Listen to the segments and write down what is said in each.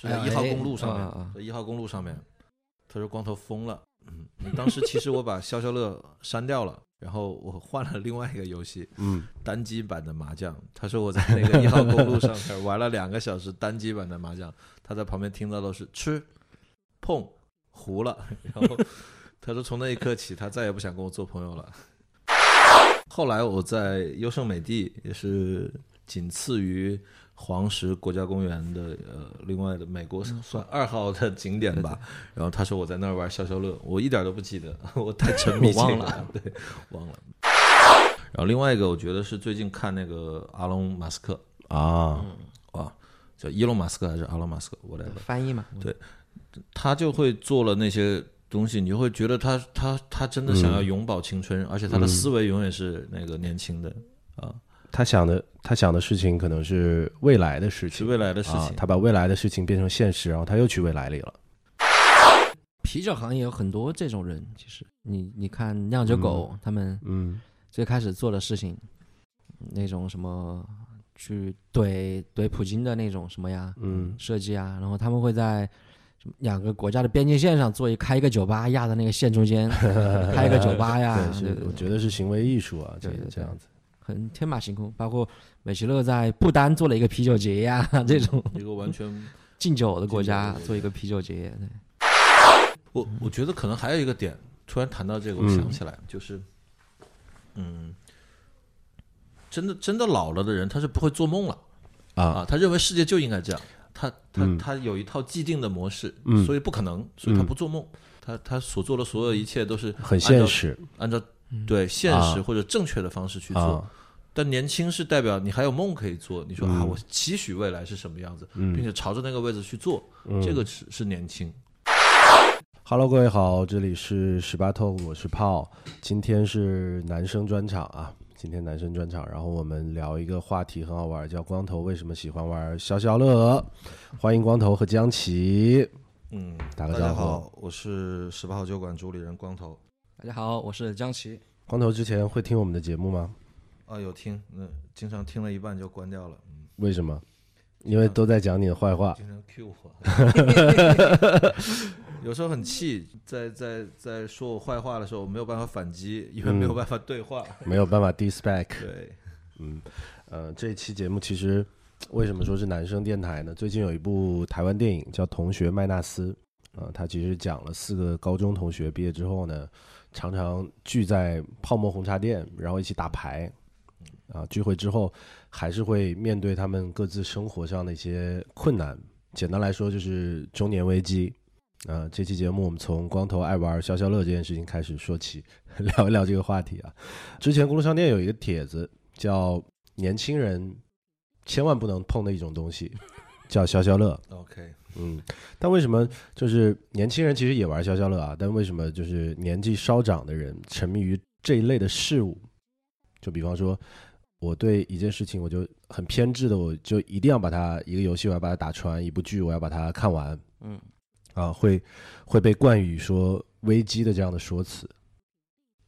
是在一号公路上面，在一号公路上面。他说光头疯了，嗯，当时其实我把消消乐删掉了，然后我换了另外一个游戏，嗯，单机版的麻将。他说我在那个一号公路上面玩了两个小时单机版的麻将，他在旁边听到的是吃、碰、糊了，然后他说从那一刻起，他再也不想跟我做朋友了。后来我在优胜美地，也是仅次于黄石国家公园的呃另外的美国算二号的景点吧。然后他说我在那儿玩消消乐，我一点都不记得，我太沉迷我忘这个了，对，忘了。然后另外一个，我觉得是最近看那个阿隆马斯克。啊，啊，叫伊隆马斯克还是阿隆马斯克，whatever，翻译嘛，对他就会做了那些东西，你就会觉得他他他真的想要永葆青春，而且他的思维永远是那个年轻的啊，他想的他想的事情可能是未来的事情，是未来的事情。啊他把未来的事情变成现实，然后他又去未来里了。啤酒行业有很多这种人，其实。你你看酿酒狗、他们嗯。最开始做的事情，那种什么去怼怼普京的那种什么呀嗯。设计啊，然后他们会在什么两个国家的边境线上做一开一个酒吧，压在那个线中间 开一个酒吧呀，对，是对对对。我觉得是行为艺术啊，这对对对。这样子。很天马行空。包括美其乐在不丹做了一个啤酒节呀，这种。一个完全，敬酒的国家做一个啤酒节，对。我我觉得可能还有一个点，突然谈到这个，我嗯想起来，就是，嗯，真的真的老了的人，他是不会做梦了。啊。啊，他认为世界就应该这样，他他嗯。他有一套既定的模式，嗯。所以不可能，所以他嗯不做梦，他他所做的所有一切都是很现实。按照对现实啊。或者正确的方式去做。啊，但年轻是代表你还有梦可以做，你说啊，嗯我期许未来是什么样子，嗯并且朝着那个位置去做，嗯这个是是年轻。Hello，各位好，这里是十八透，我是炮。今天是男生专场啊，今天男生专场，然后我们聊一个话题很好玩，叫光头为什么喜欢玩消消乐。欢迎光头和江奇。嗯，打个招呼大家好，我是十八号酒馆主理人光头。大家好，我是江奇。光头之前会听我们的节目吗？啊，有听，那经常听了一半就关掉了，嗯，为什么？因为都在讲你的坏话。经常 Q 我，有时候很气，在在在说我坏话的时候，我没有办法反击，因为没有办法对话。没有办法 dispatch。对，嗯，呃，这期节目其实为什么说是男生电台呢？最近有一部台湾电影叫《同学麦纳斯》，啊、它其实讲了四个高中同学毕业之后呢，常常聚在泡沫红茶店，然后一起打牌，啊，聚会之后还是会面对他们各自生活上的一些困难。简单来说，就是中年危机。啊、这期节目我们从光头爱玩消消乐这件事情开始说起，聊一聊这个话题啊。之前公路商店有一个帖子叫“年轻人千万不能碰的一种东西”，叫消消乐。OK，嗯，但为什么就是年轻人其实也玩消消乐啊？但为什么就是年纪稍长的人沉迷于这一类的事物？就比方说，我对一件事情我就很偏执的，我就一定要把它一个游戏我要把它打穿，一部剧我要把它看完嗯，啊，会会被冠以说危机的这样的说辞。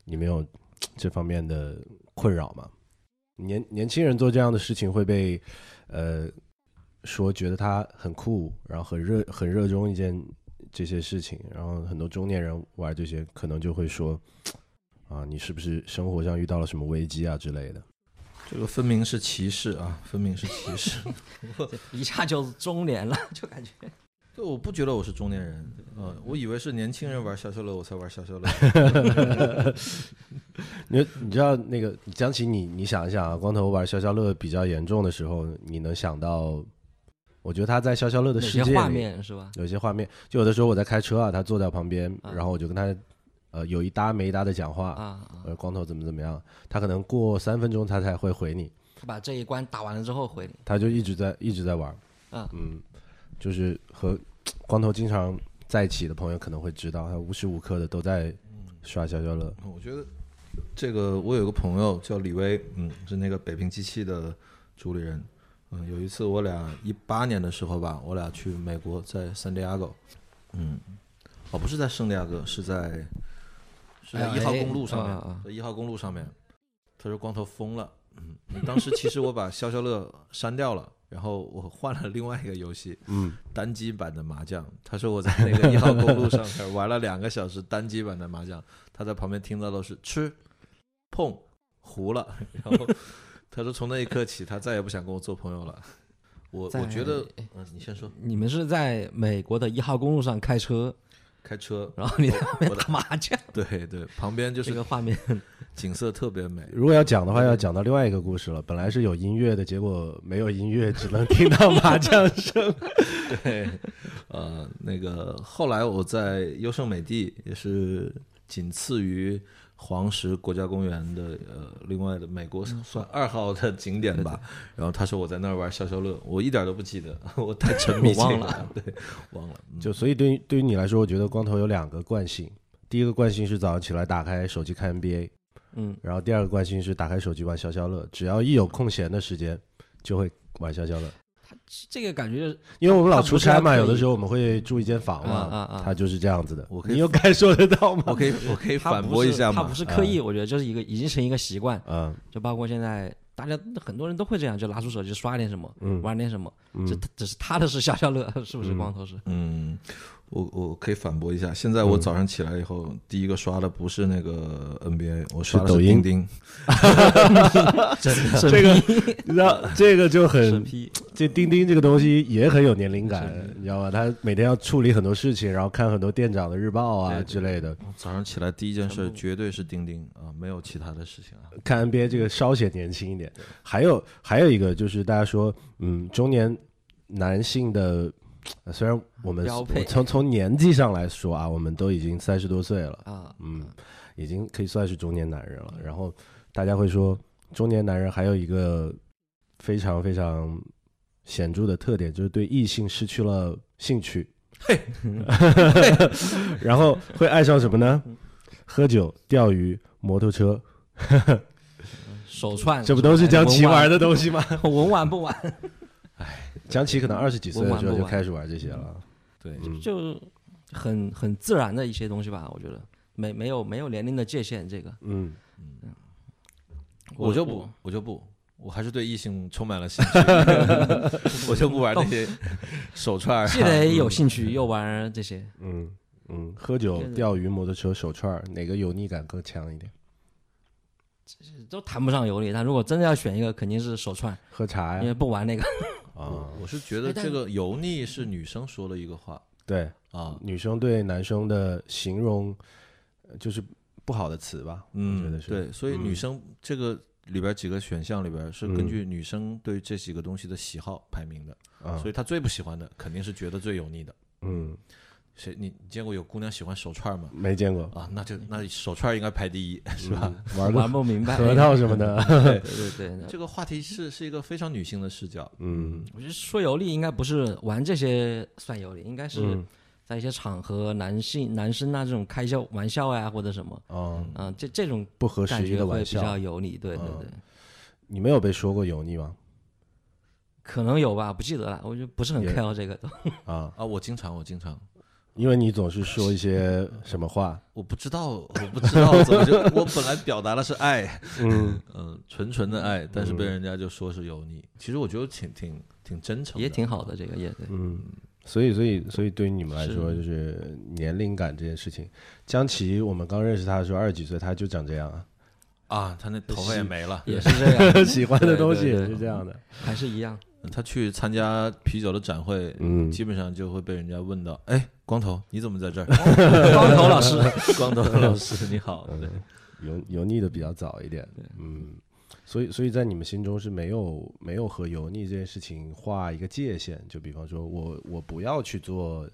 你没有这方面的困扰吗？年年轻人做这样的事情会被呃说觉得他很酷，然后很热很热衷一件这些事情，然后很多中年人玩这些可能就会说啊，你是不是生活上遇到了什么危机啊之类的？这个分明是歧视啊，分明是歧视。一下就中年了，就感觉对，我不觉得我是中年人，呃，我以为是年轻人玩消消乐，我才玩消消乐。你你知道那个江奇，你你想一想啊，光头玩消消乐比较严重的时候，你能想到？我觉得他在消消乐的世界里画面是吧？有些画面，就有的时候我在开车啊，他坐在旁边，啊然后我就跟他呃有一搭没一搭的讲话，啊啊！呃，光头怎么怎么样，他可能过三分钟他才会回你，他把这一关打完了之后回你。他就一直在一直在玩，啊嗯，就是和光头经常在一起的朋友可能会知道，他无时无刻的都在刷消消乐，我觉得这个，我有个朋友叫李威，嗯，是那个北平机器的主理人。嗯，有一次我俩一八年的时候吧，我俩去美国，在圣地亚哥，嗯，哦，不是在圣地亚哥，是在是在哎一号公路上面，在一号公路上面。他说光头疯了，嗯，当时其实我把消消乐删掉了，然后我换了另外一个游戏，嗯，单机版的麻将。他说我在那个一号公路上面玩了两个小时单机版的麻将，他在旁边听到的是吃、碰、糊了。然后他说从那一刻起，他再也不想跟我做朋友了。我我觉得，嗯，你先说。你们是在美国的一号公路上开车，开车，然后你在旁边我的打麻将，对对，旁边就是这个画面景色特别美。如果要讲的话，要讲到另外一个故事了。本来是有音乐的，结果没有音乐，只能听到麻将声。对，呃，那个后来我在优胜美地也是仅次于黄石国家公园的呃另外的美国算二号的景点吧。然后他说我在那儿玩消消乐，我一点都不记得，我太沉迷忘了，对，忘了。嗯就所以对于对于你来说，我觉得光头有两个惯性。第一个惯性是早上起来打开手机看 NBA，嗯，然后第二个惯性是打开手机玩消消乐。只要一有空闲的时间，就会玩消消乐。这个感觉因为我们老出差嘛，有的时候我们会住一间房嘛，啊啊啊。他就是这样子的。我可以你有感受得到吗？我可以我可以反驳一下吗他不？是刻意，我觉得就是一个已经成一个习惯，嗯就包括现在大家很多人都会这样，就拿出手机刷点什么，嗯。玩点什么，嗯。这只是他的是消消乐，是不是？嗯。光头是？嗯，我我可以反驳一下。现在我嗯早上起来以后，第一个刷的不是那个 NBA，我刷的抖音钉钉。真的这个 你知道，这个就审很批，这钉钉这个东西也很有年龄感，你知道吧？他每天要处理很多事情，然后看很多店长的日报啊之类的。早上起来第一件事绝对是钉钉啊，没有其他的事情啊。看 NBA 这个稍显年轻一点。还有还有一个就是大家说，嗯，中年男性的，呃虽然我们我从从年纪上来说啊，我们都已经三十多岁了，啊，嗯，已经可以算是中年男人了。然后大家会说，中年男人还有一个非常非常显著的特点，就是对异性失去了兴趣。嘿 然后会爱上什么呢？喝酒、钓鱼、摩托车，手串，这不都是江奇玩的？的东西吗？文玩不玩，江奇可能二十几岁的时候就开始玩这些了。对，嗯，就很很自然的一些东西吧，我觉得没没有没有年龄的界限，这个嗯，我就不，我就不，我还是对异性充满了兴趣，我就不玩那些手串。既得有兴趣又玩这些，嗯嗯，喝酒这、个钓鱼、摩托车、手串，哪个油腻感更强一点？都谈不上油腻。但如果真的要选一个，肯定是手串，喝茶呀因为？不玩那个。啊我，是觉得这个油腻是女生说了一个话对，啊，女生对男生的形容呃就是不好的词吧？我觉嗯得，是。对，所以女嗯生这个里边几个选项里边是根嗯据女生对这几个东西的喜好排名的，啊，所以她最不喜欢的肯定是觉得最油腻的。嗯，谁你你见过有姑娘喜欢手串吗？没见过，啊，那就那手串应该排第一，是吧？嗯？玩玩不明白。核桃什么的，对对对，那 这个话题是是一个非常女性的视角。嗯我觉得说油腻应该不是玩这些算油腻，应该是嗯在一些场合，男性男生啊这种开笑玩笑呀、或者什么，嗯，嗯、这这种不合时宜的玩笑较，油腻。对对嗯对，你没有被说过油腻吗？可能有吧，不记得了。我就不是很 care 这个。啊，啊，我经常，我经常，因为你总是说一些什么话，我不知道，我不知道 怎么就，我本来表达的是爱，嗯 嗯，纯纯的爱，但是被嗯人家就说是油腻。其实我觉得挺挺挺真诚，也挺好的，这个也对。嗯，所以所以所以对于你们来说，就是年龄感这件事情。江奇，我们刚认识他的时候二十几岁，他就长这样啊，啊，他那头发也没了。也是这样，喜欢的东西也是这样的，还是一样。他去参加啤酒的展会，嗯基本上就会被人家问到：“哎，光头，你怎么在这儿 光头老师，？”光头老师你好，对，油油腻的比较早一点，嗯，所以所以在你们心中是没有没有和油腻这件事情画一个界限，就比方说我我不要去做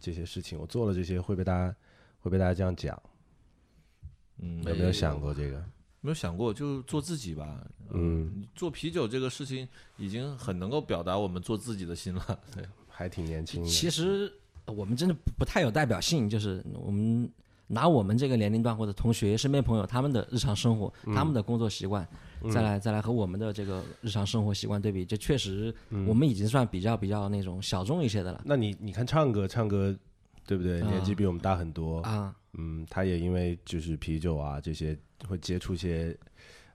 这些事情，我做了这些会被大家会被大家这样讲，嗯，有没有想过这个？没有想过，就做自己吧。嗯，做啤酒这个事情已经很能够表达我们做自己的心了。对，还挺年轻的，其实我们真的不太有代表性，就是我们拿我们这个年龄段或者同学、身边朋友他们的日常生活、他们的工作习惯，再来再来和我们的这个日常生活习惯对比，这确实我们已经算比较比较那种小众一些的了那你你看唱歌唱歌，对不对？啊年纪比我们大很多，啊。嗯，他也因为就是啤酒啊这些会接触一些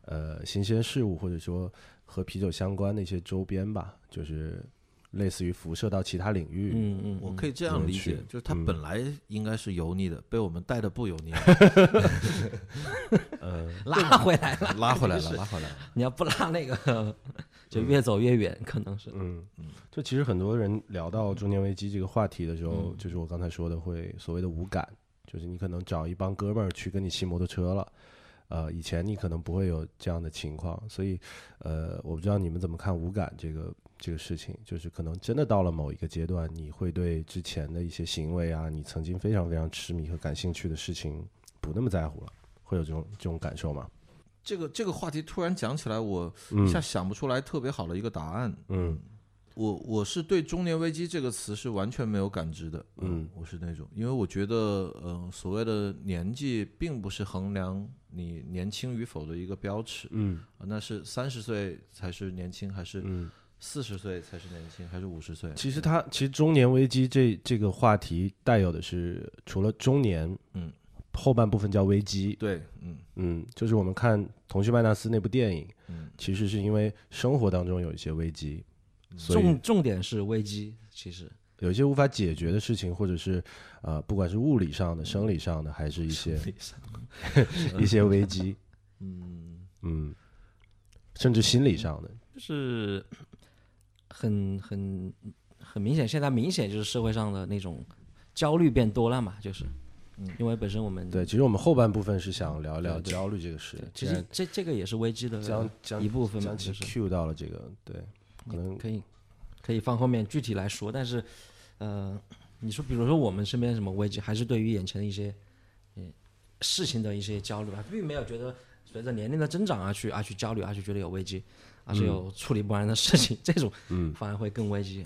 呃新鲜事物，或者说和啤酒相关的一些周边吧，就是类似于辐射到其他领域。嗯嗯，我可以这样理解，就是它嗯本来应该是油腻的，被我们带的不油腻，呃，拉回来了，拉回来了，拉回来了。你要不拉那个，就越走越远，可能是。嗯嗯，就其实很多人聊到中年危机这个话题的时候，就是我刚才说的会所谓的无感，就是你可能找一帮哥们儿去跟你骑摩托车了。呃，以前你可能不会有这样的情况，所以，呃，我不知道你们怎么看无感这个这个事情，就是可能真的到了某一个阶段，你会对之前的一些行为啊，你曾经非常非常痴迷和感兴趣的事情不那么在乎了，会有这种这种感受吗？这个这个话题突然讲起来，我嗯一下想不出来特别好的一个答案。嗯我我是对“中年危机”这个词是完全没有感知的。嗯，我是那种，因为我觉得，嗯、所谓的年纪并不是衡量你年轻与否的一个标尺。嗯啊那是三十岁才是年轻，还是嗯。四十岁才是年轻，还是五十岁？其实它其实中年危机这这个话题带有的是除了中年，嗯，后半部分叫危机，对，嗯嗯，就是我们看《同学麦纳斯》那部电影，嗯，其实是因为生活当中有一些危机，重重点是危机，其实有一些无法解决的事情，或者是呃，不管是物理上的、生理上的，还是一些 一些危机，嗯。嗯，甚至心理上的，就是很很很明显，现在明显就是社会上的那种焦虑变多了嘛，就是，因为本身我们对，其实我们后半部分是想聊一聊焦虑这个事，其实这这个也是危机的将将一部分嘛，将其就是。Q 到了这个，对，可能可以可以放后面具体来说，但是呃，你说比如说我们身边什么危机，还是对于眼前的一些嗯事情的一些焦虑吧，并没有觉得随着年龄的增长而去而去焦虑，而去觉得有危机，而是有处理不完的事情，这种嗯反而会更危机。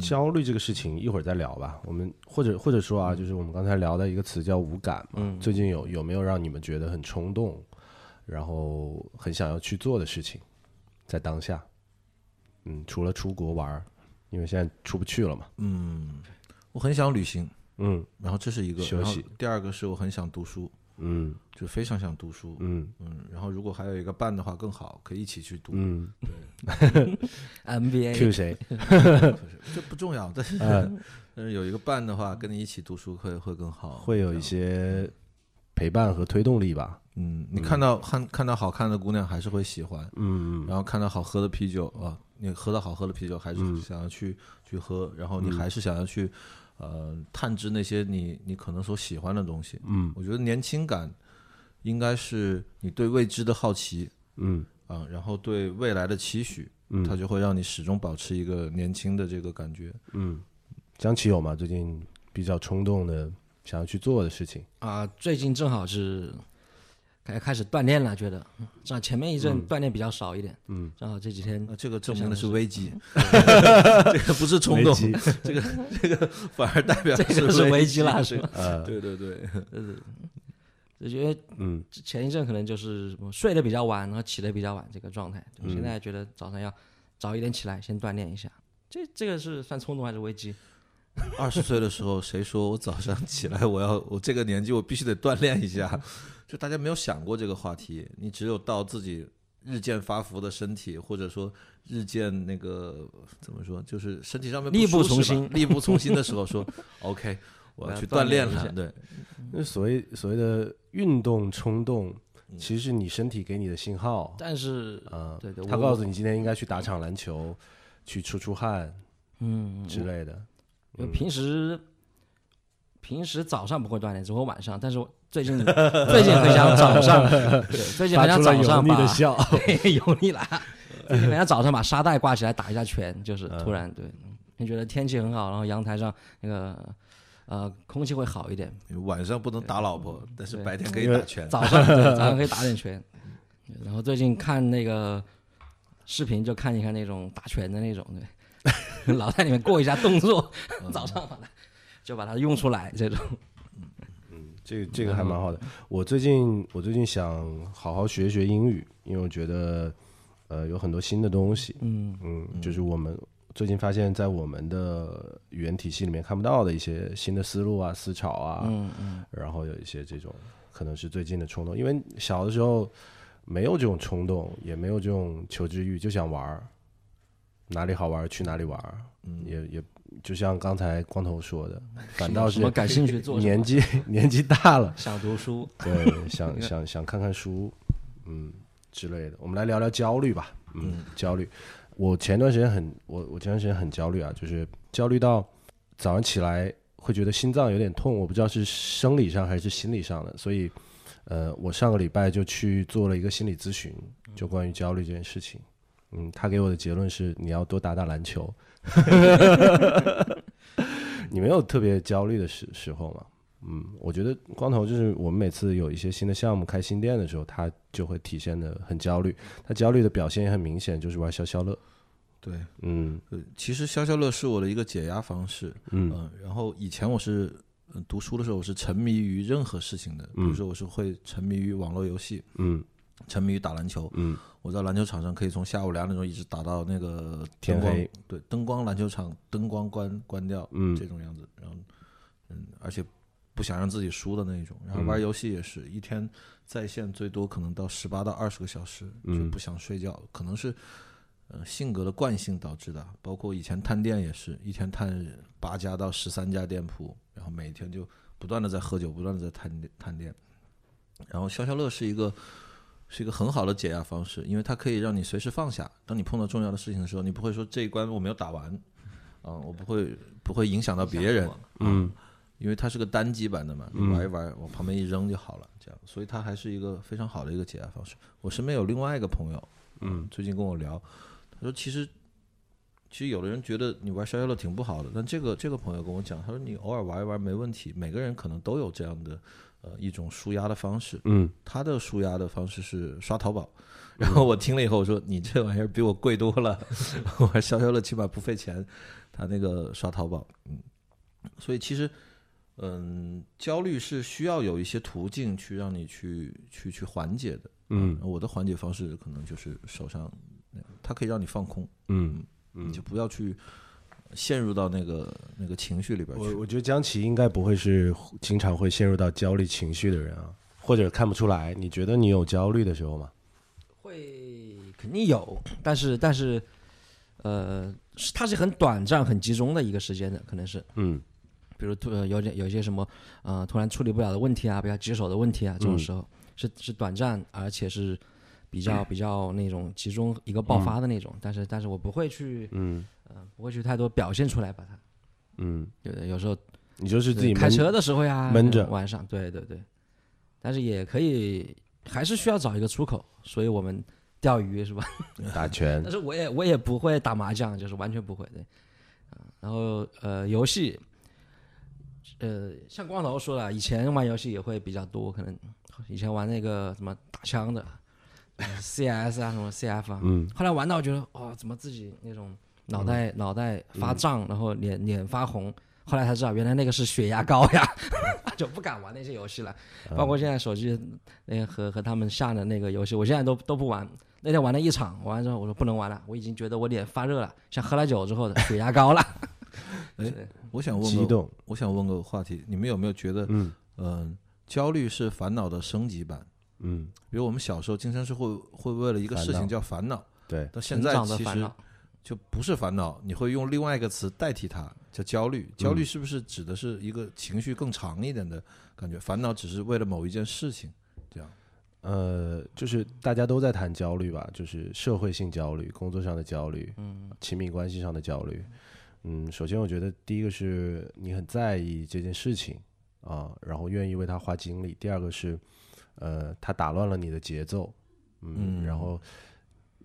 焦虑这个事情一会儿再聊吧。我们或者或者说啊，就是我们刚才聊的一个词叫无感嘛。嗯最近有有没有让你们觉得很冲动，然后很想要去做的事情，在当下？嗯，除了出国玩儿，因为现在出不去了嘛。嗯，我很想旅行，嗯然后这是一个，休息第二个是我很想读书，嗯就非常想读书。嗯嗯，然后如果还有一个伴的话更好，可以一起去读。嗯对，MBA，Q 谁？这不重要，但是嗯，但是有一个伴的话，跟你一起读书会会更好。会有一些陪伴和推动力吧。嗯，你看到看看到好看的姑娘还是会喜欢，嗯然后看到好喝的啤酒啊，你喝到好喝的啤酒还是嗯想要去、去喝，然后你还是想要去呃探知那些你你可能所喜欢的东西。嗯我觉得年轻感应该是你对未知的好奇嗯啊，然后对未来的期许，嗯它就会让你始终保持一个年轻的这个感觉。嗯，江奇有吗？最近比较冲动的想要去做的事情？啊、最近正好是开开始锻炼了，觉得。这样前面一阵锻炼比较少一点，嗯，正好这几天那这个证明的是是危机，这个不是冲动 这个这个反而代表 这个是危机了，是对吧？呃，对对对，就觉得嗯。前一阵可能就是什么睡得比较晚，然后起得比较晚这个状态，嗯。现在觉得早上要早一点起来，先锻炼一下。这这个是算冲动还是危机？二十岁的时候，谁说我早上起来我要我这个年纪我必须得锻炼一下？就大家没有想过这个话题，你只有到自己日渐发福的身体，或者说日渐那个怎么说，就是身体上面力不从心力不从心的时候说，OK，我 我要要去锻炼了。炼对，那所谓所谓的运动冲动，嗯其实是你身体给你的信号但是啊。对对他告诉你今天应该去打场篮球，去出出汗嗯，之类的。我平时平时早上不会锻炼，只会晚上。但是我最近 最近很想早上，对，最近很想早上把笑。油腻了。最近很想早上把沙袋挂起来打一下拳，就是嗯突然对，你觉得天气很好，然后阳台上那个呃空气会好一点，晚上不能打老婆，但是白天可以打拳。早上对早上可以打点拳。然后最近看那个视频，就看一看那种打拳的那种，对，脑袋里面过一下动作，早上把它就把它用出来，这种。这个这个还蛮好的。我最近我最近想好好学学英语，因为我觉得呃有很多新的东西，嗯嗯，就是我们最近发现，在我们的语言体系里面看不到的一些新的思路啊、思潮啊，嗯嗯。然后有一些这种可能是最近的冲动，因为小的时候，没有这种冲动，也没有这种求知欲，就想玩儿，哪里好玩去哪里玩，嗯，也也就像刚才光头说的，反倒是什么感兴趣做年纪年纪大了，想读书，对，想 想想看看书，嗯之类的。我们来聊聊焦虑吧，嗯，焦虑。我前段时间很，我我前段时间很焦虑啊，就是焦虑到早上起来会觉得心脏有点痛，我不知道是生理上还是心理上的，所以呃，我上个礼拜就去做了一个心理咨询，就关于焦虑这件事情。嗯，他给我的结论是你要多打打篮球。你没有特别焦虑的时时候吗？嗯，我觉得光头就是我们每次有一些新的项目开新店的时候，他就会体现的很焦虑。他焦虑的表现也很明显，就是玩消消乐。对，嗯呃其实消消乐是我的一个解压方式。嗯嗯，然后以前我是嗯读书的时候，我是沉迷于任何事情的，比如说我是会沉迷于网络游戏，嗯沉迷于打篮球。嗯我在篮球场上可以从下午两点钟一直打到那个天黑，对，灯光篮球场灯光关关掉，嗯这种样子。然后，嗯，而且不想让自己输的那一种。然后玩游戏也是一天在线最多可能到十八到二十个小时，就嗯不想睡觉，可能是。呃，性格的惯性导致的，包括以前探店也是一天探八家到十三家店铺，然后每天就不断的在喝酒，不断的在探探店。然后消消乐是一个是一个很好的解压方式，因为它可以让你随时放下。当你碰到重要的事情的时候，你不会说这一关我没有打完，啊、我不会不会影响到别人，嗯因为它是个单机版的嘛，你玩一玩，往旁边一扔就好了，这样，所以它还是一个非常好的一个解压方式。我身边有另外一个朋友，嗯最近跟我聊，他说其实其实有的人觉得你玩消消乐挺不好的，但这个这个朋友跟我讲，他说你偶尔玩一玩没问题，每个人可能都有这样的呃一种舒压的方式。嗯。他的舒压的方式是刷淘宝，然后我听了以后我说你这玩意儿比我贵多了，我还消消乐起码不费钱，他那个刷淘宝，嗯，所以其实。嗯，焦虑是需要有一些途径去让你去去去缓解的。嗯。我的缓解方式可能就是手上，它可以让你放空，嗯。你就不要去陷入到那个那个情绪里边去。我我觉得江奇应该不会是经常会陷入到焦虑情绪的人啊，或者看不出来。你觉得你有焦虑的时候吗？会肯定有，但是但是，呃，是它是很短暂、很集中的一个时间的，可能是，嗯比如突呃有点有一些什么呃突然处理不了的问题啊，比较棘手的问题啊，这种时候、是是短暂，而且是比较 比较那种集中一个爆发的那种，但是但是我不会去嗯。呃不会去太多表现出来把它，嗯，有的有时候你就是自己开车的时候呀，闷着。晚上，对对对，但是也可以，还是需要找一个出口，所以我们钓鱼是吧？打拳但，是我也我也不会打麻将，就是完全不会对，啊，然后呃游戏，呃像光头说了，以前玩游戏也会比较多，可能以前玩那个什么打枪的呃，CS 啊什么 CF 啊，嗯后来玩到觉得哦，怎么自己那种脑袋、脑袋发胀，然后脸脸发红。后来才知道，原来那个是血压高呀，就不敢玩那些游戏了。包括现在手机那个和和他们下的那个游戏，我现在都都不玩。那天玩了一场，玩完之后我说不能玩了，我已经觉得我脸发热了，像喝了酒之后的血压高了。哎，我想问个，激动，我想问个话题，你们有没有觉得，嗯嗯、焦虑是烦恼的升级版？嗯，比如我们小时候经常是会会为了一个事情烦恼叫烦恼，对，到现在其实就不是烦恼，你会用另外一个词代替它，叫焦虑。焦虑是不是指的是一个情绪更长一点的感觉？烦恼只是为了某一件事情，这样。呃，就是大家都在谈焦虑吧，就是社会性焦虑、工作上的焦虑、嗯亲密关系上的焦虑。嗯，首先我觉得第一个是你很在意这件事情啊，然后愿意为他花精力；第二个是，呃，它打乱了你的节奏，嗯，嗯然后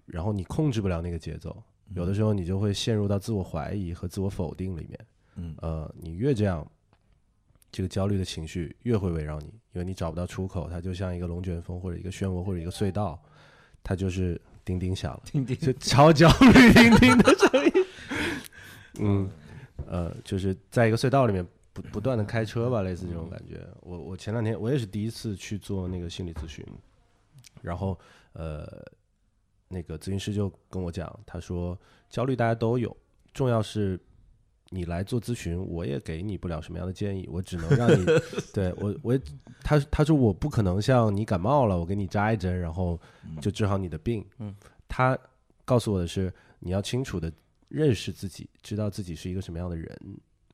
然后你控制不了那个节奏，有的时候你就会陷入到自我怀疑和自我否定里面。嗯呃，你越这样，这个焦虑的情绪越会围绕你，因为你找不到出口，它就像一个龙卷风或者一个漩涡或者一个隧道，它就是叮叮响了，叮叮就超焦虑叮叮的声音。嗯，呃，就是在一个隧道里面不不断的开车吧，类似这种感觉。我我前两天我也是第一次去做那个心理咨询，然后呃，那个咨询师就跟我讲，他说焦虑大家都有，重要是你来做咨询，我也给你不了什么样的建议，我只能让你 对我我也他他说我不可能像你感冒了，我给你扎一针，然后就治好你的病。嗯，他告诉我的是，你要清楚的认识自己，知道自己是一个什么样的人。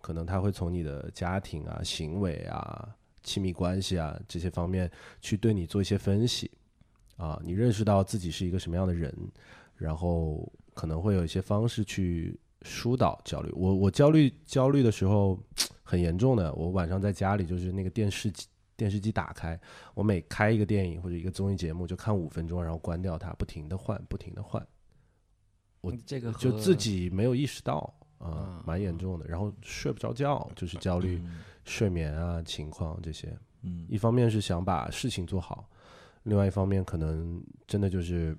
可能他会从你的家庭啊、行为啊、亲密关系啊这些方面去对你做一些分析啊，你认识到自己是一个什么样的人，然后可能会有一些方式去疏导焦虑。我我焦虑焦虑的时候很严重的，我晚上在家里就是那个电视机电视机打开，我每开一个电影或者一个综艺节目就看五分钟，然后关掉它，不停的换，不停的换，我这个就自己没有意识到啊啊，蛮严重的，然后睡不着觉，就是焦虑、嗯。睡眠啊情况这些。嗯。一方面是想把事情做好，另外一方面可能真的就是，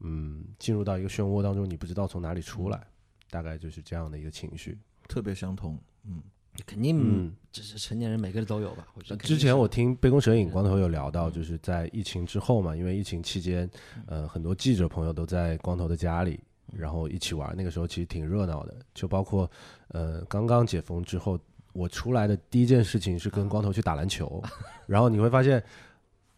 嗯，进入到一个漩涡当中，你不知道从哪里出来，大概就是这样的一个情绪。特别相同，嗯。肯定嗯，这是成年人每个人都有吧？我觉得之前我听杯弓蛇影嗯光头有聊到，就是在疫情之后嘛，因为疫情期间，呃，很多记者朋友都在光头的家里，然后一起玩，那个时候其实挺热闹的。就包括，呃，刚刚解封之后，我出来的第一件事情是跟光头去打篮球，然后你会发现，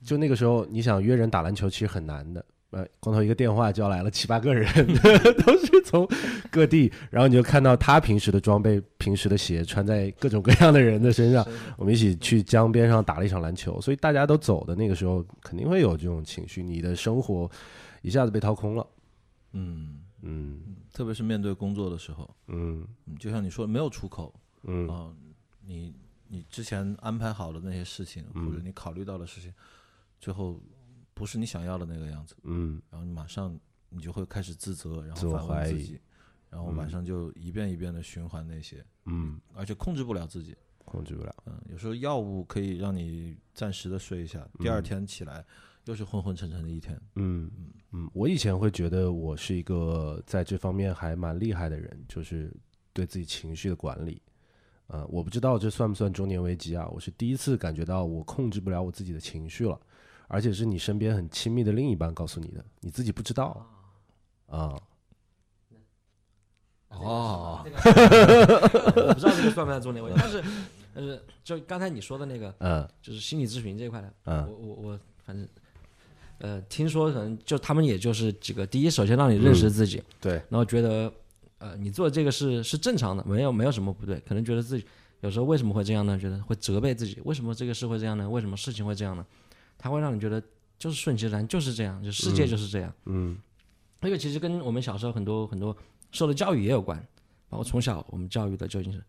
就那个时候你想约人打篮球其实很难的。呃，光头一个电话叫来了七八个人，都是从各地，然后你就看到他平时的装备、平时的鞋穿在各种各样的人的身上，我们一起去江边上打了一场篮球，所以大家都走的那个时候，肯定会有这种情绪，你的生活一下子被掏空了。嗯，嗯。特别是面对工作的时候，嗯。嗯，就像你说的，没有出口。嗯。啊、你你之前安排好的那些事情，或者你考虑到的事情，最后不是你想要的那个样子，嗯。然后你马上你就会开始自责，然后反问自己，然后晚上就一遍一遍的循环那些，嗯，而且控制不了自己。控制不了。嗯，有时候药物可以让你暂时的睡一下，第二天起来又是昏昏沉沉的一天。嗯嗯，我以前会觉得我是一个在这方面还蛮厉害的人，就是对自己情绪的管理。呃，我不知道这算不算中年危机啊？我是第一次感觉到我控制不了我自己的情绪了，而且是你身边很亲密的另一半告诉你的，你自己不知道啊。哦，我不知道这个算不算中年危机，但是但是就刚才你说的那个，嗯就是心理咨询这一块的，嗯我嗯我我反正呃听说可能就他们也就是几个，第一首先让你认识自己，对，然后觉得呃你做这个是是正常的，没有没有什么不对，可能觉得自己有时候为什么会这样呢？觉得会责备自己，为什么这个事会这样呢？为什么事情会这样呢？它会让你觉得就是顺其自然，就是这样，就世界就是这样。嗯这个其实跟我们小时候很多很多受的教育也有关，包括从小我们教育的究竟是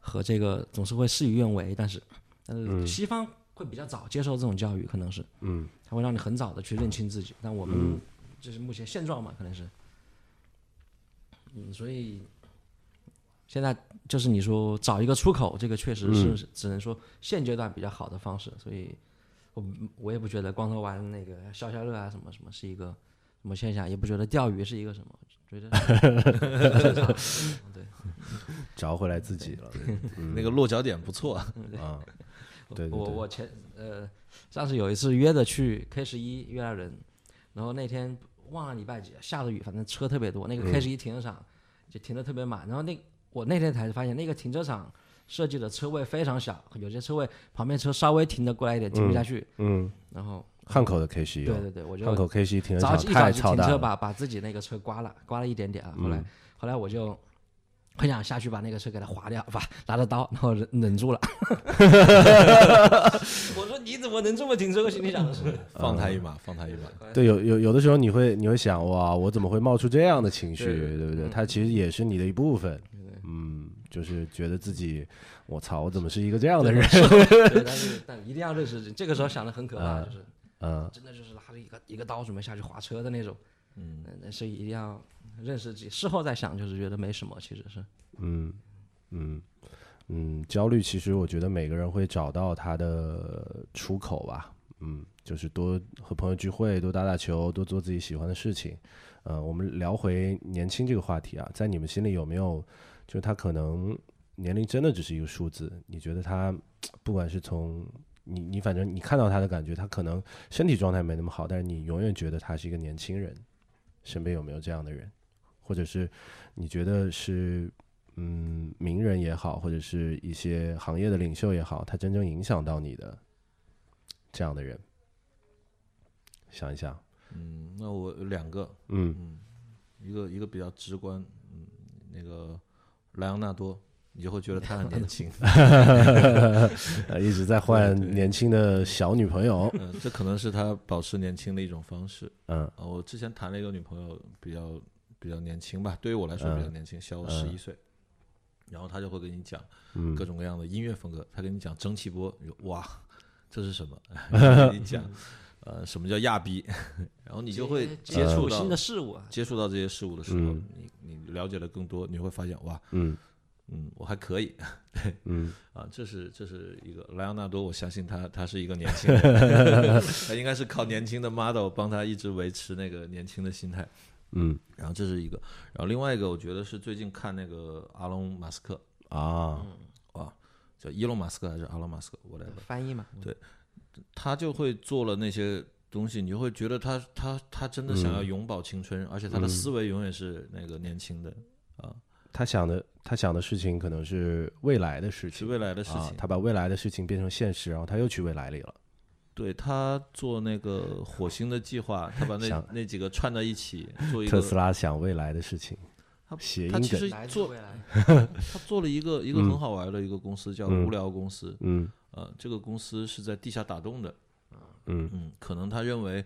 和这个总是会事与愿违，但是但是西方会比较早接受这种教育，可能是。嗯。它会让你很早的去认清自己，但我们就是目前现状嘛，可能是，嗯，所以现在就是你说找一个出口，这个确实是只能说现阶段比较好的方式，所以我我也不觉得光头玩那个消消乐啊什么什么是一个什么现象，也不觉得钓鱼是一个什么，觉得正常，嗯对。找回来自己了。那个落脚点不错。啊，对对对我我前呃上次有一次约的去 K 十一约了人，然后那天忘了礼拜几，下着雨，反正车特别多，那个 K 十一停车场就停的特别满，然后那我那天才发现那个停车场设计的车位非常小，有些车位旁边车稍微停的过来一点停不下去，嗯，然后汉口的 K 十一对对对，我就汉口 K 十一停车早场太一早去停车。把把自己那个车刮了，刮了一点点啊。后来、后来我就很想下去把那个车给他划掉，把拿着刀，然后忍忍住了。我说你怎么能这么停车？我心里想的是，放他一马，放他一马。对，有有有的时候你会你会想哇，我怎么会冒出这样的情绪，对不对？它其实也是你的一部分。嗯，就是觉得自己，我操，我怎么是一个这样的人？对，但是但一定要认识。这个时候想的很可怕，就是嗯真的就是拿着一个一个刀准备下去划车的那种。嗯，所以一定要认识自己。事后再想，就是觉得没什么，其实是。嗯嗯嗯，焦虑其实我觉得每个人会找到他的出口吧。嗯，就是多和朋友聚会，多打打球，多做自己喜欢的事情。呃，我们聊回年轻这个话题啊，在你们心里有没有，就是他可能年龄真的只是一个数字？你觉得他不管是从你你反正你看到他的感觉，他可能身体状态没那么好，但是你永远觉得他是一个年轻人。身边有没有这样的人？或者是你觉得是嗯名人也好，或者是一些行业的领袖也好，他真正影响到你的这样的人，想一想，嗯，那我有两个，嗯。一个一个比较直观，嗯，那个莱昂纳多，你就会觉得他很年轻，呃，一直在换年轻的小女朋友，嗯，这可能是他保持年轻的一种方式。嗯。啊，我之前谈了一个女朋友，比较比较年轻吧，对于我来说比较嗯年轻，小我十一岁。然后他就会跟你讲嗯各种各样的音乐风格，他跟你讲蒸汽波，你说哇，这是什么？跟你讲，呃，什么叫亚逼？然后你就会接触到新的事物啊，接触到这些事物的时候，嗯你你了解的更多，你会发现哇，嗯嗯，我还可以 嗯啊，这是这是一个莱昂纳多，我相信他他是一个年轻人，他应该是靠年轻的 model 帮他一直维持那个年轻的心态。嗯。然后这是一个，然后另外一个，我觉得是最近看那个阿隆马斯克，啊，叫伊隆马斯克还是阿隆马斯克，whatever，翻译嘛，对他就会做了那些东西，你就会觉得他他他真的想要永葆青春，而且他的思维永远是那个年轻的啊，他想的他想的事情可能是未来的事情，是未来的事情。，啊他把未来的事情变成现实，然后他又去未来里了。对他做那个火星的计划，他把那那几个串在一起 做一个，特斯拉想未来的事情，他其实做，他做了一个一个嗯很好玩的一个公司，叫嗯无聊公司。嗯呃，这个公司是在地下打洞的。嗯嗯，可能他认为，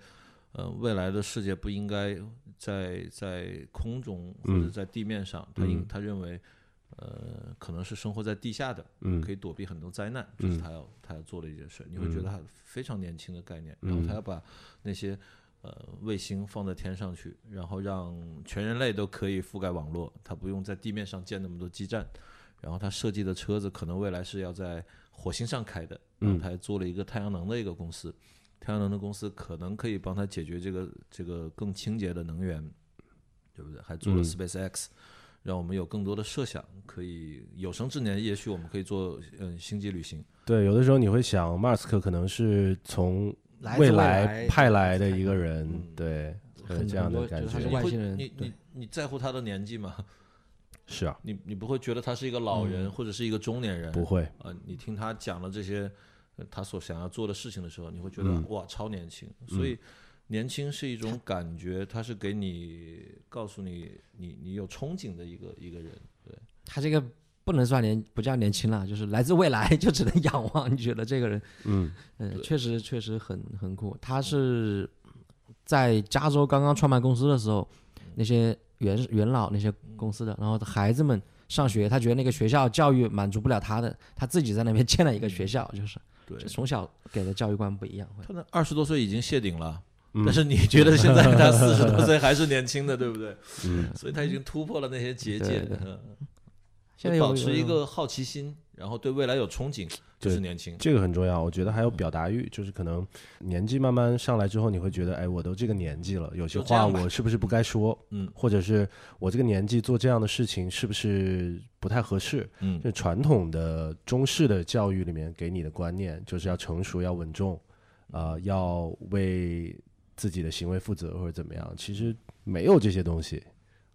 呃，未来的世界不应该在在空中或者嗯在地面上，他应嗯他认为，呃，可能是生活在地下的，嗯可以躲避很多灾难，这是嗯他要他要做的一件事。你会觉嗯得他非常年轻的概念，然后他嗯要把那些呃卫星放在天上去，然后让全人类都可以覆盖网络，他不用在地面上建那么多基站。然后他设计的车子可能未来是要在火星上开的，然后嗯他还做了一个太阳能的一个公司，太阳能的公司可能可以帮他解决这个这个更清洁的能源，对不对？还做了嗯 SpaceX，、让我们有更多的设想，可以有生之年，也许我们可以做嗯星际旅行。对，有的时候你会想，马斯克可能是从未未来来派来的一个人嗯，对，会有这样的感觉他是外星人你你你在乎他的年纪吗？是啊，你你不会觉得他是一个老人、嗯或者是一个中年人？不会，啊、你听他讲了这些呃他所想要做的事情的时候，你会觉得、嗯哇，超年轻。所以年轻是一种感觉，它是给你告诉你你你有憧憬的一个一个人。对，他这个不能算年，不叫年轻了，就是来自未来，就只能仰望。你觉得这个人，嗯嗯，确实确实很很酷。他是在加州刚刚创办公司的时候，那些元元老那些公司的，然后孩子们上学，他觉得那个学校教育满足不了他的，他自己在那边建了一个学校，就是对从小给的教育观不一样。他那二十多岁已经谢顶了。嗯但是你觉得现在他 四十多岁还是年轻的，对不对？嗯所以他已经突破了那些结界对对，嗯现在保持一个好奇心，然后对未来有憧憬，就是年轻。这个很重要，我觉得还有表达欲，就是可能年纪慢慢上来之后，你会觉得，哎，我都这个年纪了，有些话我是不是不该说？嗯或者是我这个年纪做这样的事情是不是不太合适？嗯就传统的中式的教育里面给你的观念，就是要成熟、要稳重，啊、要为自己的行为负责或者怎么样。其实没有这些东西，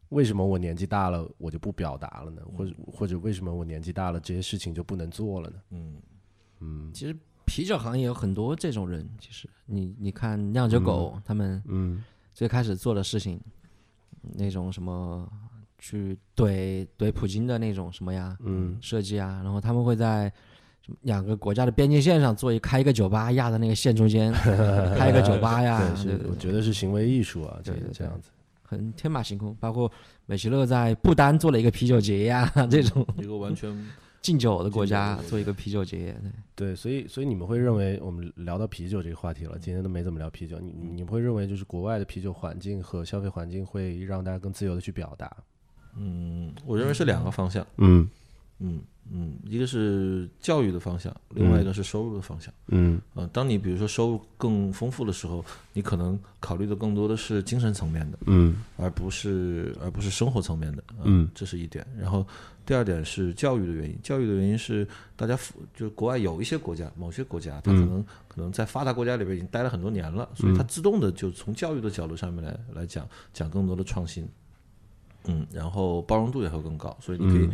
为什么我年纪大了我就不表达了呢？或者或者为什么我年纪大了这些事情就不能做了呢？嗯嗯其实啤酒行业有很多这种人，其实你你看酿酒狗、他们嗯最开始做的事情，那种什么去怼怼普京的那种什么呀嗯设计啊，然后他们会在两个国家的边境线上做一开一个酒吧，压在那个线中间 开一个酒吧呀，对，是我觉得是行为艺术啊，这这样子。很天马行空。包括美其乐在不丹做了一个啤酒节呀，这种一个完全敬酒的国家的国家做一个啤酒节，对对，所以所以你们会认为我们聊到啤酒这个话题了，今天都没怎么聊啤酒，你你们会认为就是国外的啤酒环境和消费环境会让大家更自由的去表达？嗯，我认为是两个方向。嗯嗯嗯，一个是教育的方向，另外一个是收入的方向。嗯呃，当你比如说收入更丰富的时候，你可能考虑的更多的是精神层面的，嗯而不是而不是生活层面的。呃嗯，这是一点。然后第二点是教育的原因，教育的原因是大家就是国外有一些国家，某些国家，它可嗯能、可能在发达国家里边已经待了很多年了，所以它自动的就从教育的角度上面来来讲讲更多的创新。嗯，然后包容度也会更高，所以你可以、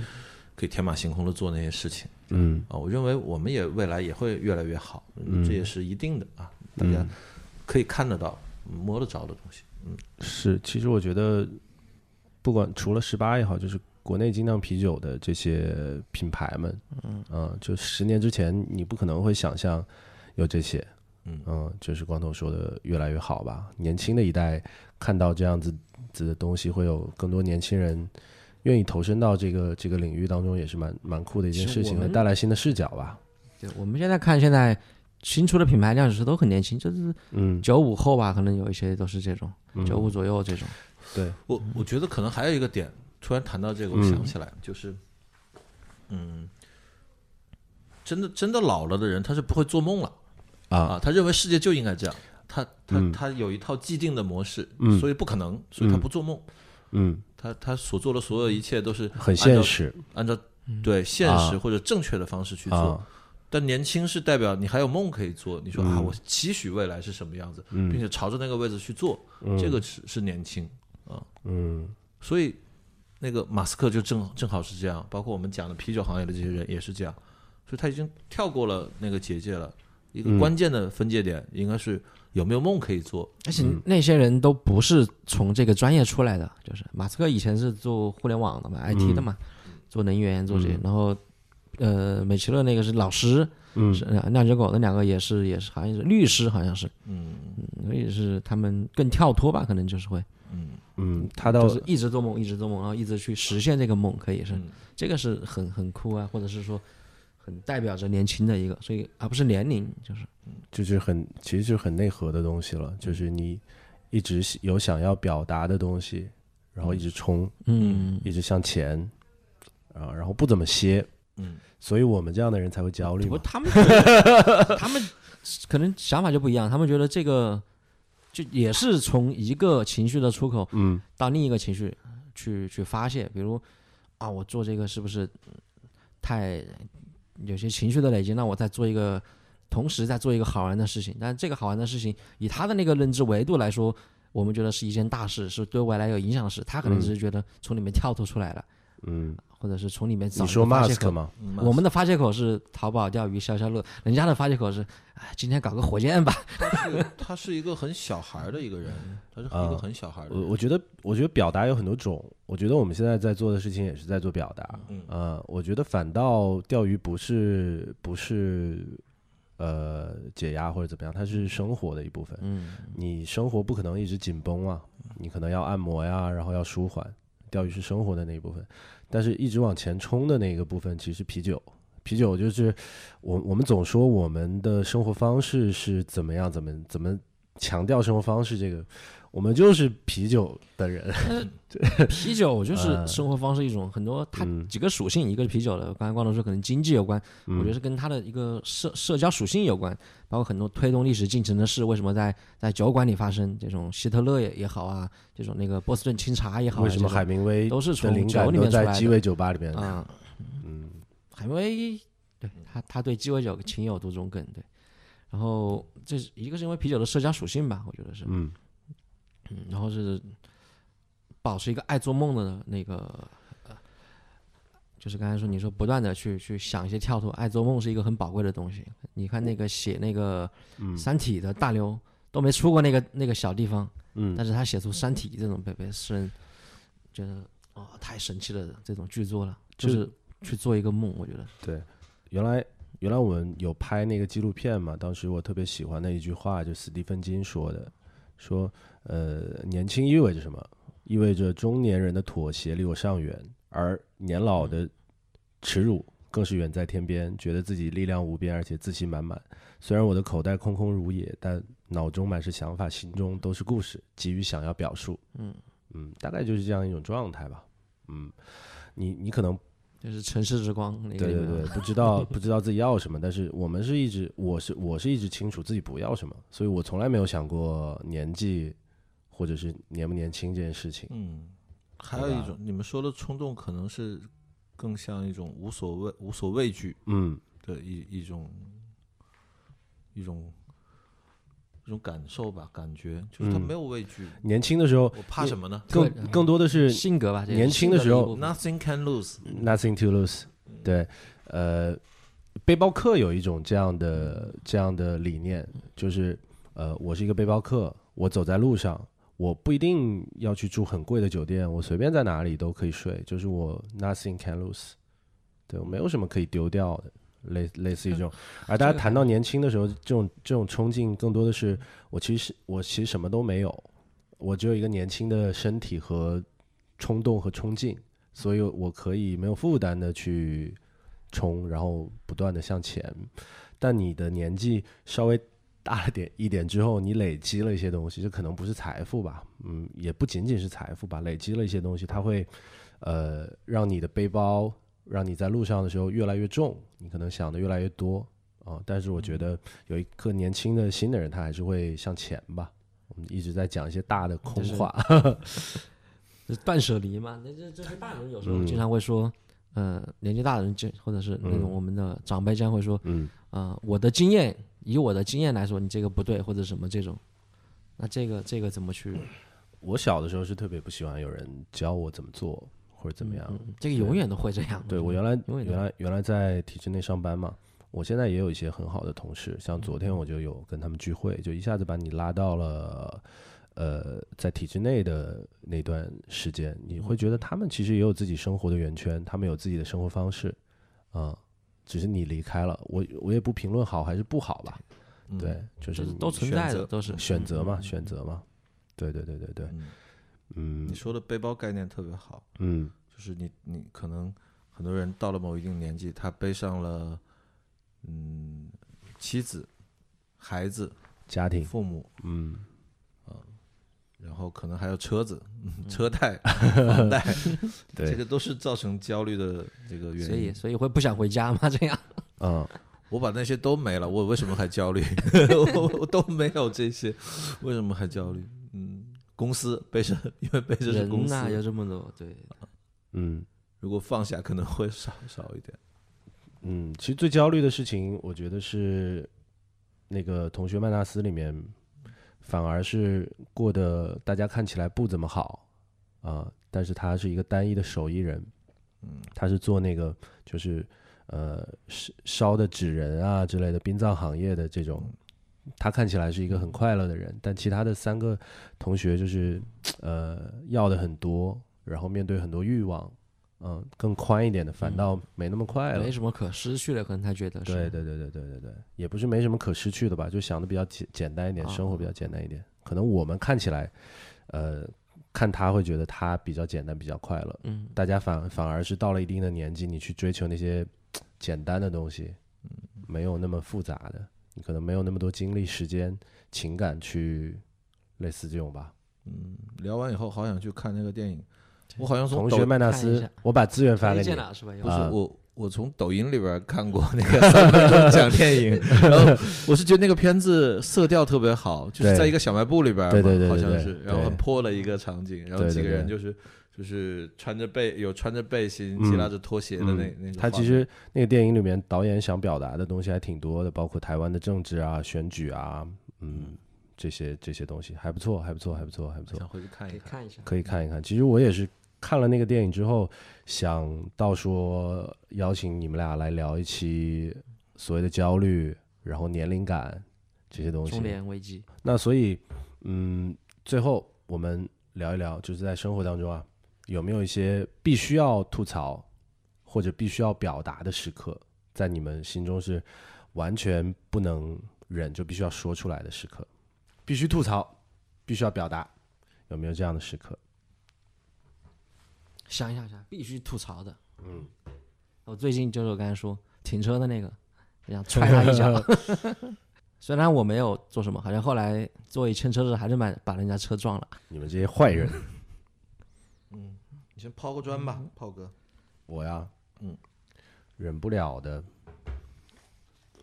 可以天马行空的做那些事情嗯啊。我认为我们也未来也会越来越好，嗯这也是一定的啊，大家可以看得到、摸得着的东西。嗯是，其实我觉得，不管除了十八也好，就是国内精酿啤酒的这些品牌们，嗯、就十年之前你不可能会想象有这些，嗯就是光头说的越来越好吧。年轻的一代看到这样子子的东西，会有更多年轻人愿意投身到这个这个领域当中，也是蛮蛮酷的一件事情，其实我们会带来新的视角吧。对，我们现在看现在新出的品牌酿酒师都很年轻，就是嗯，九五后吧，可能有一些都是这种嗯。九五左右这种。对，我我觉得可能还有一个点，突然谈到这个，我嗯。想起来，就是，嗯，真的真的老了的人，他是不会做梦了。啊。啊，他认为世界就应该这样，他他嗯。他有一套既定的模式，嗯。所以不可能，所以他嗯。不做梦，嗯，他他所做的所有一切都是很现实按照对现实啊或者正确的方式去做。啊，但年轻是代表你还有梦可以做，你说啊，嗯我期许未来是什么样子，嗯并且朝着那个位置去做，嗯这个是是年轻啊。嗯所以，那个马斯克就正正好是这样，包括我们讲的啤酒行业的这些人也是这样，所以他已经跳过了那个结界了。一个嗯。关键的分界点应该是有没有梦可以做。而且嗯。那些人都不是从这个专业出来的，就是马斯克以前是做互联网的嘛，IT 的嘛，做能源做这些，嗯。然后呃，美其乐那个是老师，嗯。酿酒狗那两个也是也是好像是律师，好像是，嗯。嗯所以是他们更跳脱吧，可能就是会，嗯。嗯，他到就是一直做梦，一直做梦，然后一直去实现这个梦，可以是。嗯。这个是很很酷啊，或者是说很代表着年轻的一个，所以而不是年龄，就是。就是很，其实就是很内核的东西了，就是你一直有想要表达的东西，然后一直冲，嗯。一直向前，啊，然后不怎么歇，嗯。所以我们这样的人才会焦虑不，嘛。他们他们可能想法就不一样，他们觉得这个就也是从一个情绪的出口嗯。到另一个情绪去去发泄，比如啊，我做这个是不是太有些情绪的累积？那我再做一个，同时在做一个好玩的事情，但这个好玩的事情以他的那个认知维度来说。我们觉得是一件大事，是对未来有影响的事。他可能嗯只是觉得从里面跳脱出来了，嗯，或者是从里面找一个你说发泄 mask 口。吗？嗯我们的发泄口是淘宝钓鱼消消乐，人家的发泄口是，哎，今天搞个火箭吧。他是他是一个很小孩的一个人，他是一个啊很小孩的我。我觉得，我觉得表达有很多种。我觉得我们现在在做的事情也是在做表达。嗯呃，我觉得反倒钓鱼不是不是呃解压或者怎么样，它是生活的一部分。嗯，你生活不可能一直紧绷啊，你可能要按摩呀，然后要舒缓。钓鱼是生活的那一部分，但是一直往前冲的那个部分，其实啤酒，啤酒就是我我们总说我们的生活方式是怎么样，怎么怎么强调生活方式这个，我们就是啤酒的人。啤酒就是呃生活方式一种，很多它嗯几个属性，一个是啤酒的，刚才光头说可能经济有关，我觉得嗯是跟它的一个社社交属性有关，包括很多推动历史进程的事，为什么在在酒馆里发生，这种希特勒也也好啊，这种那个波士顿清茶也好啊，为什么海明威都是从酒里面出来的在鸡尾酒吧里面？啊？嗯海明威对他他对鸡尾酒情有独钟梗，对，然后这是一个是因为啤酒的社交属性吧，我觉得是，嗯嗯，然后是保持一个爱做梦的那个，呃，就是刚才说你说不断的去去想一些跳脱，爱做梦是一个很宝贵的东西。你看那个写那个嗯《三体》的大刘都没出过那个那个小地方，嗯但是他写出《三体》这种被被世人觉得哦太神奇的这种剧作了，就就是去做一个梦，我觉得。对，原来原来我们有拍那个纪录片嘛，当时我特别喜欢的一句话，就斯蒂芬金说的，说呃，年轻意味着什么？意味着中年人的妥协离我尚远，而年老的耻辱更是远在天边，觉得自己力量无边，而且自信满满。虽然我的口袋空空如也，但脑中满是想法，心中都是故事，急于想要表述。嗯嗯，大概就是这样一种状态吧。嗯，你你可能就是城市之光那个对对对，不知道 不知道自己要什么，但是我们是一直，我是我是一直清楚自己不要什么，所以我从来没有想过年纪或者是年不年轻这件事情。嗯，还有一种，你们说的冲动，可能是更像一种无所谓、无所畏惧。嗯。的一一种一种种感受吧，感觉就是他嗯没有畏惧，年轻的时候我怕什么呢更更多的是性格吧，这个年轻的时候？Nothing can lose。nothing to lose。对，呃，背包客有一种这样的这样的理念，就是呃，我是一个背包客，我走在路上，我不一定要去住很贵的酒店，我随便在哪里都可以睡，就是我 nothing can lose。对我没有什么可以丢掉的，类类似于这种。而大家谈到年轻的时候，这种这种冲劲更多的是，我其实我其实什么都没有，我只有一个年轻的身体和冲动和冲劲，所以我可以没有负担的去冲，然后不断的向前。但你的年纪稍微大了点一点之后，你累积了一些东西，这可能不是财富吧，嗯，也不仅仅是财富吧，累积了一些东西，它会呃让你的背包，让你在路上的时候越来越重，你可能想的越来越多啊、但是我觉得有一个年轻的新的人，他还是会向前吧。我们一直在讲一些大的空 就是话，就是断舍离嘛。那这这些大人有时候嗯经常会说，呃，年纪大的人就或者是那种嗯我们的长辈经常会说，嗯啊、我的经验，以我的经验来说，你这个不对，或者什么这种。那这个这个怎么去我小的时候是特别不喜欢有人教我怎么做或者怎么样。嗯嗯这个永远都会这样。对我原来永远原来原来在体制内上班嘛，我现在也有一些很好的同事，像昨天我就有跟他们聚会，就一下子把你拉到了。呃，在体制内的那段时间，你会觉得他们其实也有自己生活的圆圈，他们有自己的生活方式，啊、只是你离开了，我我也不评论好还是不好吧，嗯对，就是都存在的，都是选择嘛，嗯选择嘛，对对对对对，嗯嗯你说的背包概念特别好，嗯就是你你可能很多人到了某一定年纪，他背上了嗯妻子、孩子、家庭，父母，嗯然后可能还有车子、嗯车贷、房贷 对，这个都是造成焦虑的这个原因所以。所以会不想回家吗？这样嗯我把那些都没了，我为什么还焦虑？我我都没有这些，为什么还焦虑？嗯，公司背着，因为背着是公司，人呐、有这么多，对，嗯。如果放下可能会少少一点。嗯，其实最焦虑的事情，我觉得是那个同学曼纳斯里面，反而是过得大家看起来不怎么好啊、但是他是一个单一的手艺人，嗯，他是做那个就是呃烧烧的纸人啊之类的殡葬行业的这种，他看起来是一个很快乐的人，但其他的三个同学就是呃要的很多，然后面对很多欲望，嗯、更宽一点的反倒没那么快乐。没什么可失去的，可能他觉得是。对对对对对对对，也不是没什么可失去的吧，就想的比较简简单一点，啊生活比较简单一点。可能我们看起来，呃，看他会觉得他比较简单，比较快乐。嗯，大家反反而是到了一定的年纪，你去追求那些简单的东西，没有那么复杂的，你可能没有那么多精力、时间、情感去类似这种吧。嗯，聊完以后好想去看那个电影，我好像从同学麦纳斯我把资源发给你。推荐。了是吧？不是啊。我，我从抖音里边看过那个三分钟 讲电影，然后我是觉得那个片子色调特别好，就是在一个小卖部里边嘛，对对对对好像是，然后很破的一个场景，然后几个对对对。人就是就是穿着背有穿着背心，嗯系拉着拖鞋的那嗯那种。他其实那个电影里面导演想表达的东西还挺多的，包括台湾的政治啊、选举啊，嗯，这些这些东西还不错，还不错，还不错，还不错想，回去看一看。可以看一下。可以看一看。其实我也是看了那个电影之后，想到说邀请你们俩来聊一期所谓的焦虑，然后年龄感这些东西中。年危机，那所以，嗯，最后我们聊一聊，就是在生活当中啊，有没有一些必须要吐槽或者必须要表达的时刻，在你们心中是完全不能忍，就必须要说出来的时刻，必须吐槽，必须要表达，有没有这样的时刻？想一想想，必须吐槽的。嗯，我最近就是我刚才说停车的那个，想 踹他一脚。虽然我没有做什么，好像后来作为牵车的还是把把人家车撞了。你们这些坏人，嗯，你先抛个砖吧，炮哥。我呀，嗯，忍不了的，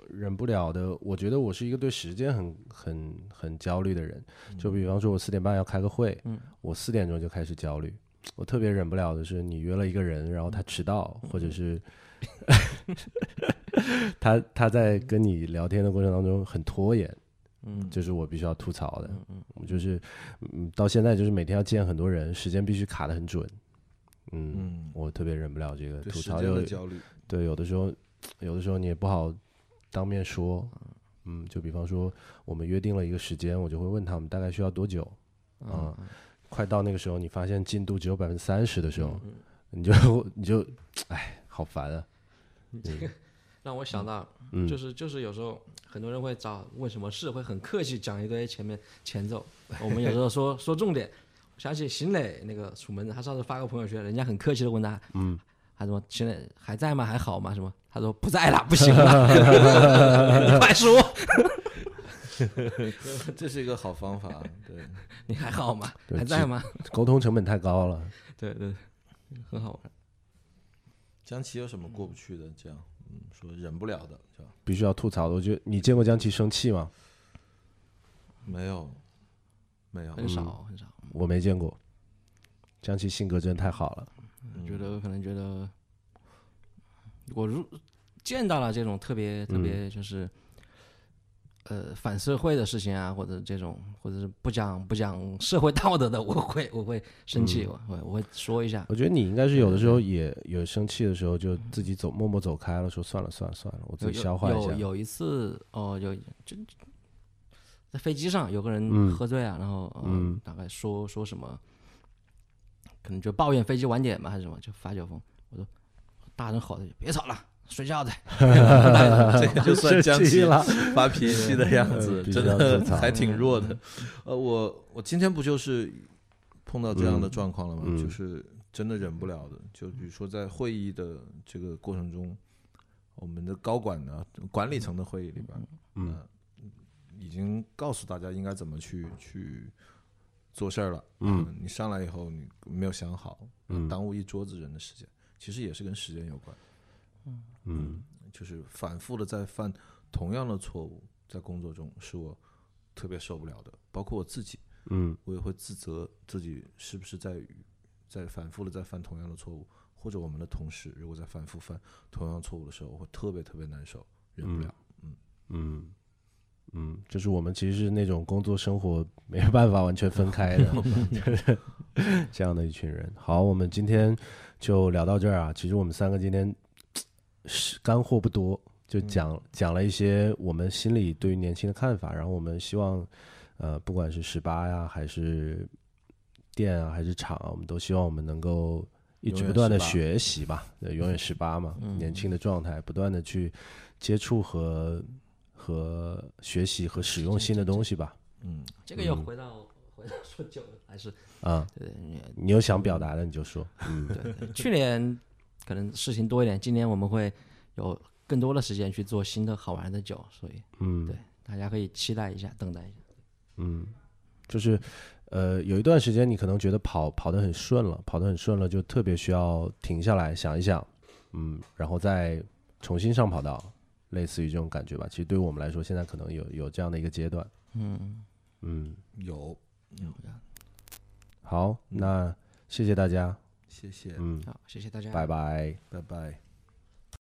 忍不了的。我觉得我是一个对时间很很很焦虑的人。就比方说，我四点半要开个会，嗯，我四点钟就开始焦虑。我特别忍不了的是，你约了一个人，然后他迟到，嗯或者是 他他在跟你聊天的过程当中很拖延，嗯这是我必须要吐槽的。嗯嗯就是，嗯，到现在就是每天要见很多人，时间必须卡得很准。嗯，嗯，我特别忍不了这个吐槽有间的焦虑，对，有的时候，有的时候你也不好当面说。嗯，就比方说我们约定了一个时间，我就会问他们大概需要多久。啊、快到那个时候，你发现进度只有百分之三十的时候，你就你就，哎，好烦啊。这个让我想到，嗯就是就是有时候很多人会找问什么事，会很客气讲一堆前面前奏。我们有时候说说重点。我想起邢磊那个楚门子，他上次发个朋友圈，人家很客气的问他，嗯，他说邢磊还在吗？还好吗？什么？他说 不在了，不行了，你快说，这是一个好方法。对，你还好吗？还在吗？沟通成本太高了。对对，很好玩。江奇有什么过不去的？这样，嗯，说忍不了的，是吧？必须要吐槽的。我觉得你见过江奇生气吗？没有，没有，很少很少。我没见过。江奇性格真的太好了。觉得可能觉得，我如见到了这种特别特别就是，呃，反社会的事情啊，或者这种，或者是不讲不讲社会道德的，我会 我会生气，我会我会说一下。我觉得你应该是有的时候也有生气的时候，就自己走默默走开了，说算了算了算了，我自己消化一下。有有一次哦，有就在飞机上有个人嗯喝醉啊，然后呃嗯大概说说什么，可能就抱怨飞机晚点嘛还是什么，就发酒疯。我说大人吼的，别吵了，睡觉的。这个就算江奇生气了 发脾气的样子，真的还挺弱的。呃，我我今天不就是碰到这样的嗯状况了吗？嗯就是真的忍不了的。就比如说在会议的这个过程中，我们的高管呢，管理层的会议里边，嗯呃已经告诉大家应该怎么去去做事儿了。嗯。呃你上来以后你没有想好，嗯。耽误一桌子人的时间，其实也是跟时间有关。嗯。就是反复的在犯同样的错误，在工作中是我特别受不了的，包括我自己，嗯。我也会自责自己是不是在在反复的在犯同样的错误，或者我们的同事如果在反复犯同样错误的时候，我会特别特别难受，忍不了。嗯。嗯，就是我们其实是那种工作生活没有办法完全分开的，就是这样的一群人。好，我们今天就聊到这儿啊。其实我们三个今天是干货不多，就讲、讲了一些我们心里对于年轻的看法，然后我们希望，呃，不管是十八呀，还是店啊，还是厂啊，我们都希望我们能够一直不断的学习吧，对，永远十八嘛，年轻的状态，不断的去接触和和学习和使用新的东西吧。嗯，这个又回到 回到说酒了，还是啊，对你你有想表达的你就说，嗯。对对，去年可能事情多一点，今年我们会有更多的时间去做新的好玩的酒，所以嗯。对大家可以期待一下，等待一下。嗯，就是呃，有一段时间你可能觉得跑跑得很顺了，跑得很顺了，就特别需要停下来想一想，嗯，然后再重新上跑道，类似于这种感觉吧。其实对于我们来说，现在可能有有这样的一个阶段，嗯，嗯，有。有，好，那谢谢大家，谢谢，嗯，好，谢谢大家，拜拜。拜拜。